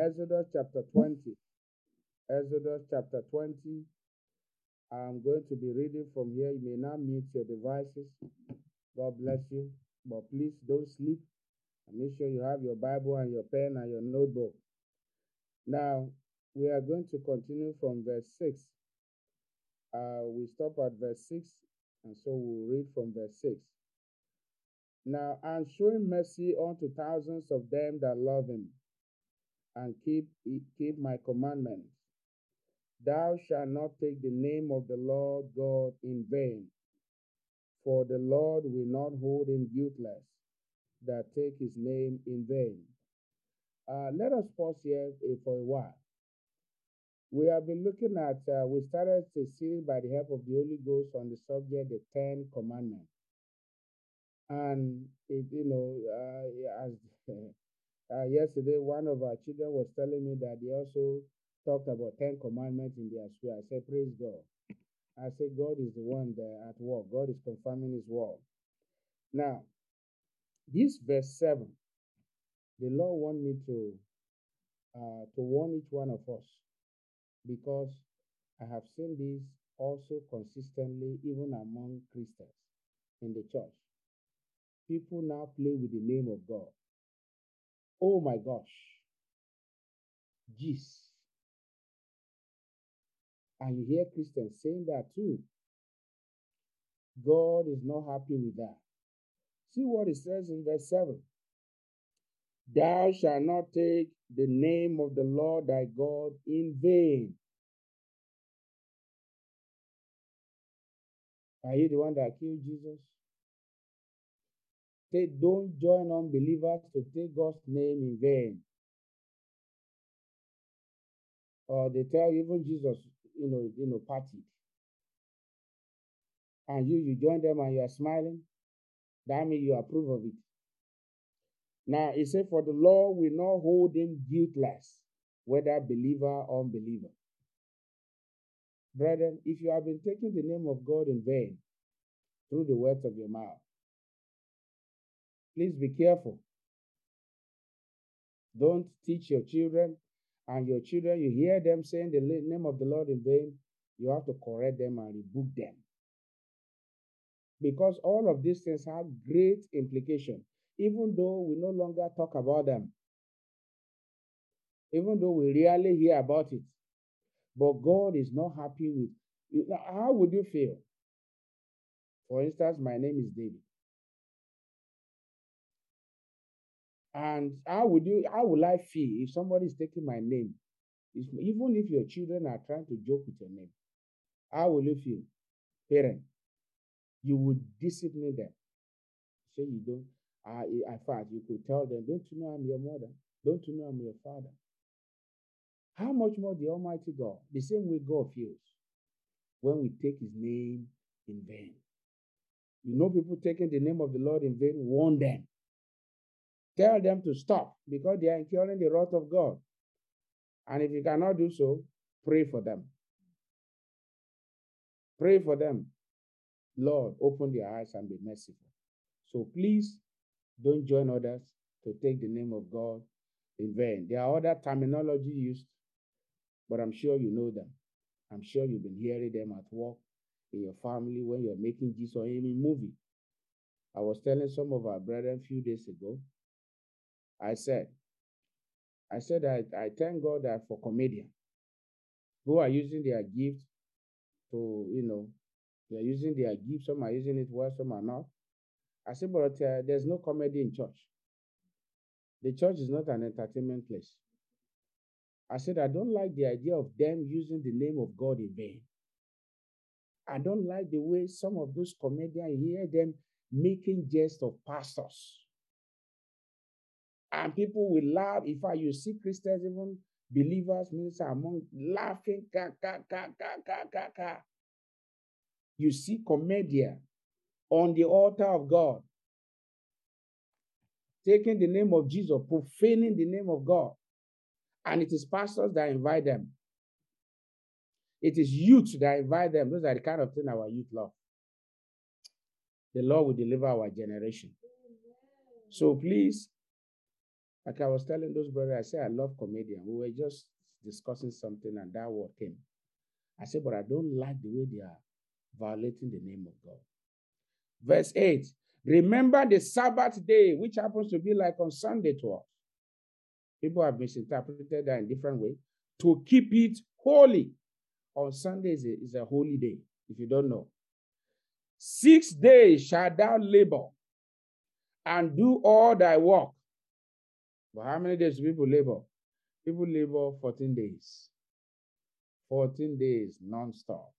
Exodus chapter 20. Exodus chapter 20. I'm going to be reading from here. You may now mute your devices. God bless you. But please don't sleep. Make sure you have your Bible and your pen and your notebook. Now, we are going to continue from verse 6. Uh, we stop at verse 6, and so we'll read from verse 6. Now, I'm showing mercy unto thousands of them that love him and keep, keep my commandments. Thou shalt not take the name of the Lord God in vain, for the Lord will not hold him guiltless that take his name in vain. Uh, let us pause here eh, for a while. We have been looking at, uh, we started a series by the help of the Holy Ghost on the subject, the Ten Commandments. And, it, you know, uh, as uh, yesterday, one of our children was telling me that they also talked about Ten Commandments in their school. I said, Praise God. I said, God is the one there at work. God is confirming his word. Now, this verse 7, the Lord want me to uh, to warn each one of us because I have seen this also consistently even among Christians in the church. People now play with the name of God. Oh my gosh. Jeez. And you hear Christians saying that too. God is not happy with that. See what it says in verse 7. Thou shalt not take the name of the Lord thy God in vain. Are you the one that killed Jesus? Say, don't join unbelievers to take God's name in vain. Or they tell even Jesus, you know, you know, partied. And you, you join them and you are smiling. That means you approve of it. Now, he said, For the law will not hold him guiltless, whether believer or unbeliever. Brethren, if you have been taking the name of God in vain through the words of your mouth, please be careful. Don't teach your children, and your children, you hear them saying the name of the Lord in vain, you have to correct them and rebuke them. Because all of these things have great implication, even though we no longer talk about them, even though we rarely hear about it. But God is not happy with. Now, how would you feel? For instance, my name is David. And how would you how will I feel if somebody is taking my name? If, even if your children are trying to joke with your name, how will you feel? Parent, you would discipline them. Say you don't. I, I fact, you could tell them, don't you know I'm your mother? Don't you know I'm your father? How much more the Almighty God? The same way God feels when we take his name in vain. You know, people taking the name of the Lord in vain, warn them. Tell them to stop because they are incurring the wrath of God. And if you cannot do so, pray for them. Pray for them. Lord, open their eyes and be merciful. So please don't join others to take the name of God in vain. There are other terminology used, but I'm sure you know them. I'm sure you've been hearing them at work, in your family, when you're making this or any movie. I was telling some of our brethren a few days ago, I said, I said I, I thank God that for comedians who are using their gift to, you know, they're using their gift. Some are using it well, some are not. I said, but uh, there's no comedy in church. The church is not an entertainment place. I said, I don't like the idea of them using the name of God in vain. I don't like the way some of those comedians hear them making jest of pastors. And people will laugh. In fact, you see Christians, even believers, ministers among laughing, ka, ka, ka, ka, ka, ka, ka. You see comedian on the altar of God, taking the name of Jesus, profaning the name of God. And it is pastors that invite them. It is youth that invite them. Those are the kind of thing our youth love. The Lord will deliver our generation. So please, Like I was telling those brothers, I said I love comedian. We were just discussing something and that word came. I said, but I don't like the way they are violating the name of God. Verse 8 Remember the Sabbath day, which happens to be like on Sunday to us. People have misinterpreted that in different ways. To keep it holy. On Sunday is a, is a holy day, if you don't know. Six days shall thou labor and do all thy work. But how many days do people labor? People labor 14 days. 14 days non-stop.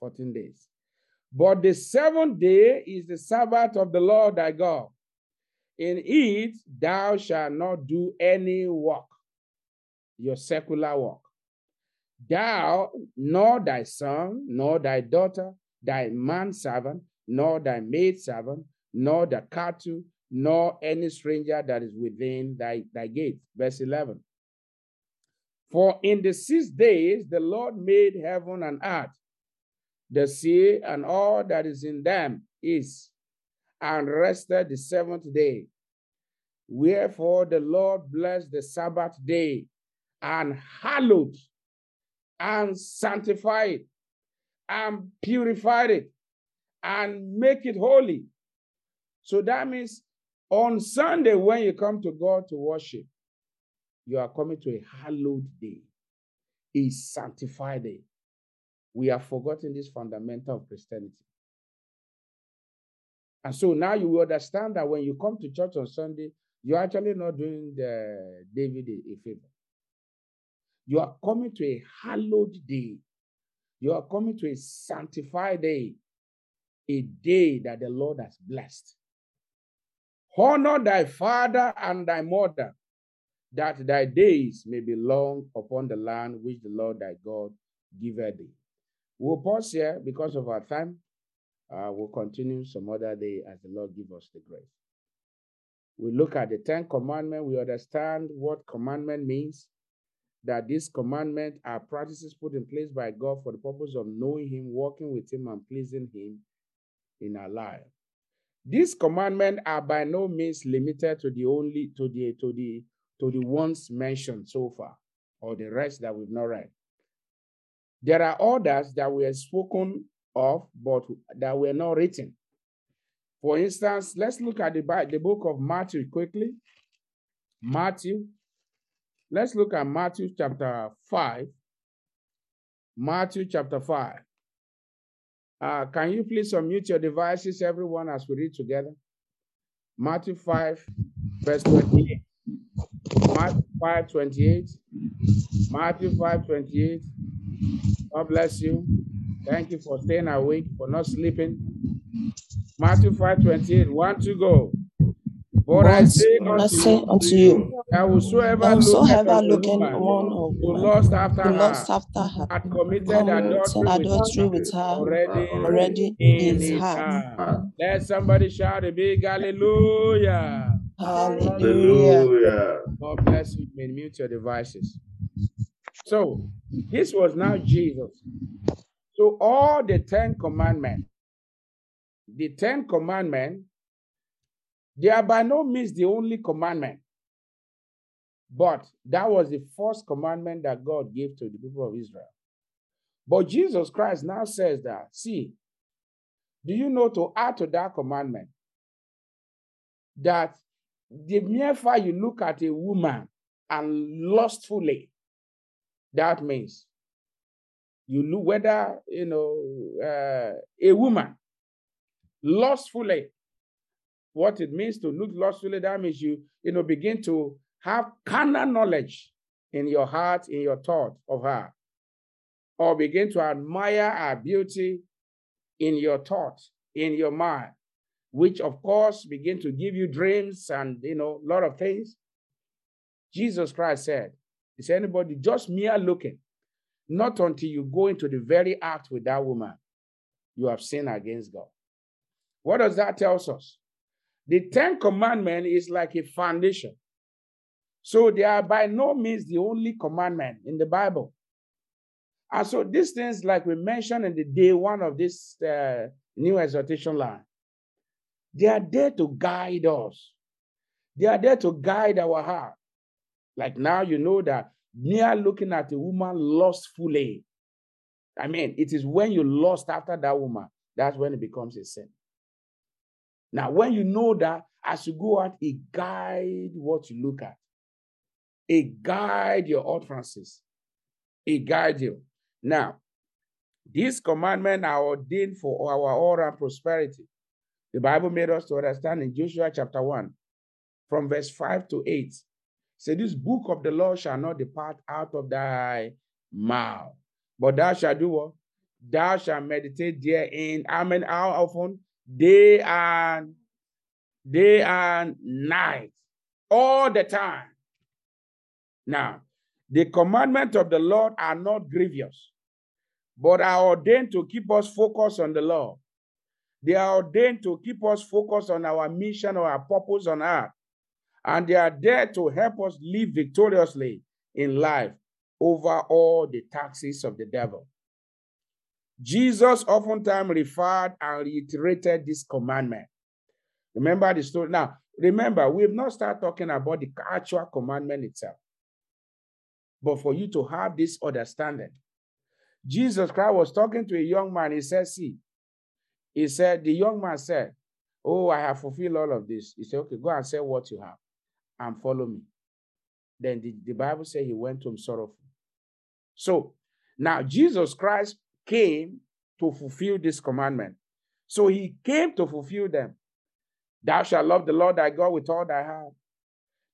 14 days. But the seventh day is the Sabbath of the Lord thy God. In it thou shalt not do any work, your secular work. Thou, nor thy son, nor thy daughter, thy manservant, nor thy maidservant, nor the cattle, nor any stranger that is within thy, thy gate. Verse 11. For in the six days the Lord made heaven and earth, the sea and all that is in them is, and rested the seventh day. Wherefore the Lord blessed the Sabbath day and hallowed and sanctified and purified it and make it holy. So that means on Sunday, when you come to God to worship, you are coming to a hallowed day, a sanctified day. We have forgotten this fundamental of Christianity. And so now you will understand that when you come to church on Sunday, you're actually not doing the David a favor. You are coming to a hallowed day. You are coming to a sanctified day, a day that the Lord has blessed. Honor thy father and thy mother, that thy days may be long upon the land which the Lord thy God giveth thee. We'll pause here because of our time. Uh, we'll continue some other day as the Lord give us the grace. We look at the Ten Commandments. We understand what commandment means. That these commandments are practices put in place by God for the purpose of knowing Him, walking with Him, and pleasing Him in our life. These commandments are by no means limited to the only to the to the to the ones mentioned so far, or the rest that we've not read. There are others that were spoken of, but that were not written. For instance, let's look at the, the book of Matthew quickly. Matthew. Let's look at Matthew chapter 5. Matthew chapter 5. Uh, can you please unmute your devices, everyone, as we read together? Matthew 5, verse 28. Matthew 5, 28. Matthew 5, 28. God bless you. Thank you for staying awake, for not sleeping. Matthew 5 28, one to go. But I say unto, unto you, that whosoever, whosoever looketh one of who lust after who her, lust after her, had committed committed adultery, adultery with with her her already, already in in his his heart. heart. Let somebody shout a big hallelujah. Hallelujah. God bless you. You may mute your devices. So, this was now Jesus. So, all the Ten Commandments, the Ten Commandments, they are by no means the only commandment. But that was the first commandment that God gave to the people of Israel. But Jesus Christ now says that, see, do you know to add to that commandment that the mere fact you look at a woman and lustfully, that means you look whether you know uh, a woman lustfully what it means to look lustfully that means you you know begin to have carnal knowledge in your heart in your thought of her. Or begin to admire her beauty in your thought in your mind which of course begin to give you dreams and you know a lot of things. Jesus christ said is anybody just mere looking not until you go into the very act with that woman you have sinned against god. What does that tell us the Ten Commandment is like a foundation. So they are by no means the only commandment in the Bible. And so these things, like we mentioned in the day one of this uh, new exhortation line, they are there to guide us. They are there to guide our heart. Like now, you know that near looking at a woman lustfully. I mean, it is when you lust after that woman, that's when it becomes a sin. Now, when you know that, as you go out, it guide what you look at. It guide your utterances. It guide you. Now, these commandments are ordained for our and prosperity. The Bible made us to understand in Joshua chapter 1, from verse 5 to 8. Say, This book of the law shall not depart out of thy mouth, but thou shalt do what? Thou shalt meditate therein. Amen. How often? Day and day and night, all the time. Now, the commandments of the Lord are not grievous, but are ordained to keep us focused on the Lord. They are ordained to keep us focused on our mission or our purpose on earth. And they are there to help us live victoriously in life over all the taxes of the devil. Jesus oftentimes referred and reiterated this commandment. Remember the story. Now, remember, we have not started talking about the actual commandment itself. But for you to have this understanding, Jesus Christ was talking to a young man. He said, See, he said, the young man said, Oh, I have fulfilled all of this. He said, Okay, go and sell what you have and follow me. Then the, the Bible said he went him sorrowful. So now Jesus Christ came to fulfill this commandment. So he came to fulfill them. Thou shalt love the Lord thy God with all thy heart.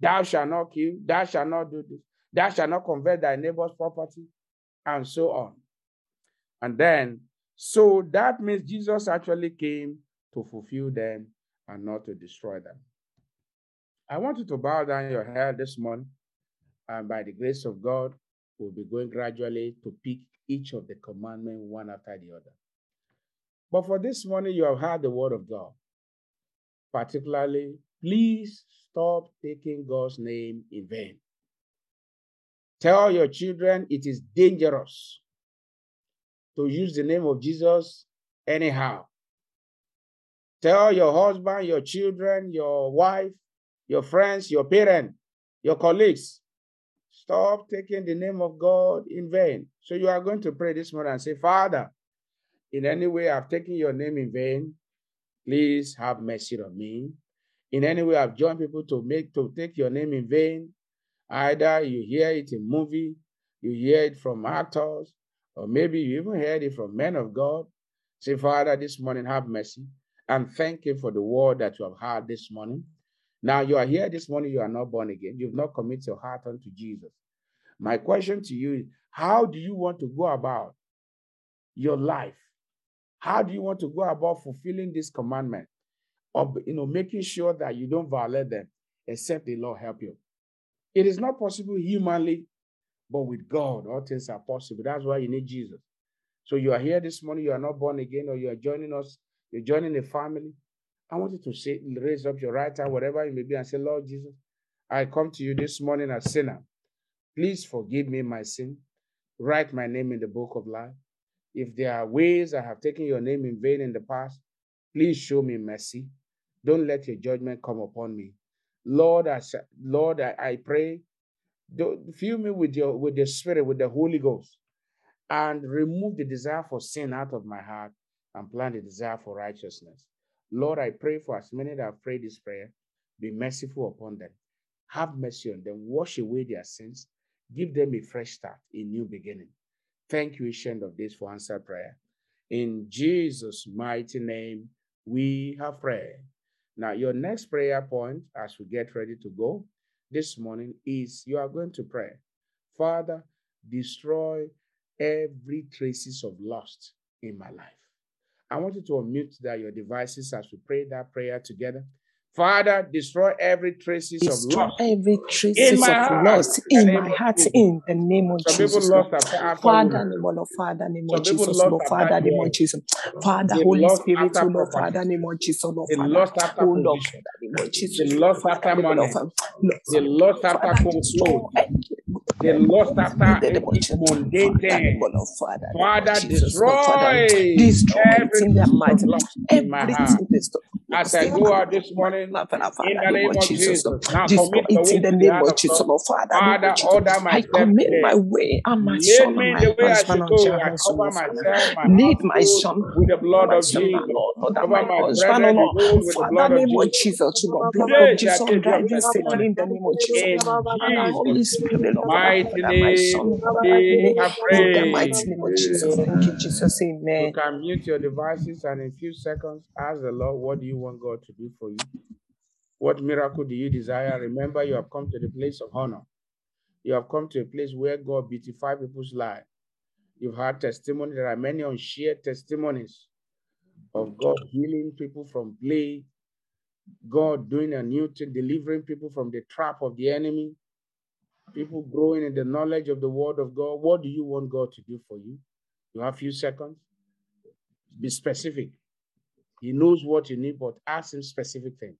Thou shalt not kill. Thou shalt not do this. Thou shalt not convert thy neighbor's property, and so on. And then, so that means Jesus actually came to fulfill them and not to destroy them. I want you to bow down your head this morning, and by the grace of God, we'll be going gradually to pick each of the commandments one after the other. But for this morning, you have heard the word of God particularly, please stop taking God's name in vain. Tell your children it is dangerous to use the name of Jesus anyhow. Tell your husband, your children, your wife, your friends, your parents, your colleagues, stop taking the name of God in vain. So you are going to pray this morning and say, Father, in any way I've taken your name in vain, Please have mercy on me. In any way, I've joined people to make to take your name in vain. Either you hear it in movie, you hear it from actors, or maybe you even heard it from men of God. Say, Father, this morning have mercy and thank you for the word that you have heard this morning. Now you are here this morning, you are not born again. You've not committed your heart unto Jesus. My question to you is how do you want to go about your life? How do you want to go about fulfilling this commandment of you know making sure that you don't violate them except the Lord help you? It is not possible humanly, but with God, all things are possible. That's why you need Jesus. So you are here this morning, you are not born again, or you are joining us, you're joining a family. I want you to say, raise up your right hand, whatever it may be, and say, Lord Jesus, I come to you this morning as sinner. Please forgive me my sin. Write my name in the book of life. If there are ways I have taken your name in vain in the past, please show me mercy. Don't let your judgment come upon me. Lord, I, Lord, I, I pray, fill me with your with the Spirit, with the Holy Ghost, and remove the desire for sin out of my heart and plant the desire for righteousness. Lord, I pray for as many that have prayed this prayer, be merciful upon them. Have mercy on them, wash away their sins, give them a fresh start, a new beginning. Thank you, Ancient of Days, for answer prayer. In Jesus' mighty name, we have prayed. Now, your next prayer point, as we get ready to go this morning, is you are going to pray, Father, destroy every traces of lust in my life. I want you to unmute that your devices as we pray that prayer together. Father, destroy every traces destroy of loss. every traces of heart, loss in my heart in the name of Some Jesus. Lord. Father, name of Lord, Father, name of Jesus, Lord, Father, name of Jesus. Father, Holy Spirit, oh Lord, Father, name of Jesus, Lord, Father, oh Lord, name of Jesus, Lord, Father, money, the lost after control, the lost after mundane things. Father, destroy destroy everything that might, everything as I go out this morning, in the name of Jesus, now commit it in the name of Jesus, Lord Father. Father, order my I commit my way and my son and my husband unto your hands, Lord Father. Lead my son with the blood of Jesus. Lord, order my husband, Lord. Father, name of Jesus, Lord, blood of Jesus, driving safely in the name of Jesus. Father, Holy Spirit, Lord, mighty my son, name, in the mighty name of Jesus. Thank you, Jesus. You Amen. can mute your devices and in a few seconds ask the Lord, what do you want God to do for you? What miracle do you desire? Remember, you have come to the place of honor. You have come to a place where God beautifies people's lives. You've had testimony. There are many unshared testimonies of God healing people from plague, God doing a new thing, delivering people from the trap of the enemy, people growing in the knowledge of the word of God. What do you want God to do for you? You have a few seconds. Be specific. He knows what you need, but ask him specific things.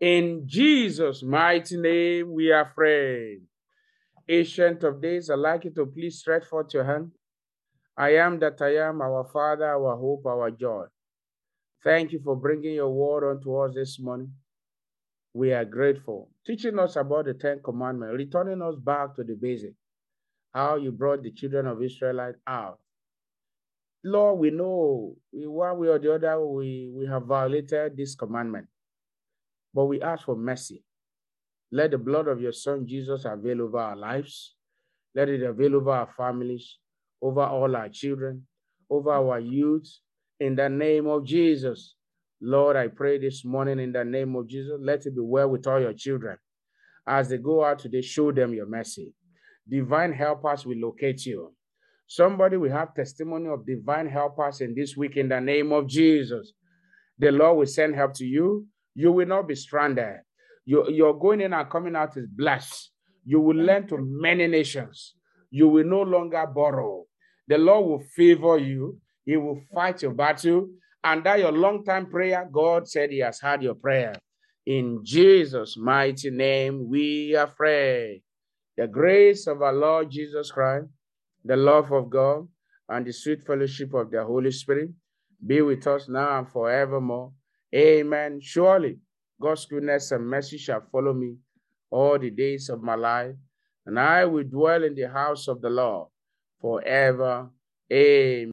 In Jesus' mighty name, we are praying. Ancient of days, I'd like you to please stretch forth your hand. I am that I am, our Father, our hope, our joy. Thank you for bringing your word unto us this morning. We are grateful. Teaching us about the Ten Commandments, returning us back to the basic, how you brought the children of Israelite out. Lord, we know one way or the other we, we have violated this commandment. But we ask for mercy. Let the blood of your son Jesus avail over our lives. Let it avail over our families, over all our children, over our youth, in the name of Jesus. Lord, I pray this morning in the name of Jesus, let it be well with all your children. As they go out today, show them your mercy. Divine helpers will locate you. Somebody will have testimony of divine helpers in this week in the name of Jesus. The Lord will send help to you. You will not be stranded. You, your going in and coming out is blessed. You will lend to many nations. You will no longer borrow. The Lord will favor you. He will fight your battle. And that your long time prayer, God said He has heard your prayer. In Jesus' mighty name, we are free. The grace of our Lord Jesus Christ, the love of God, and the sweet fellowship of the Holy Spirit be with us now and forevermore. Amen. Surely God's goodness and mercy shall follow me all the days of my life, and I will dwell in the house of the Lord forever. Amen.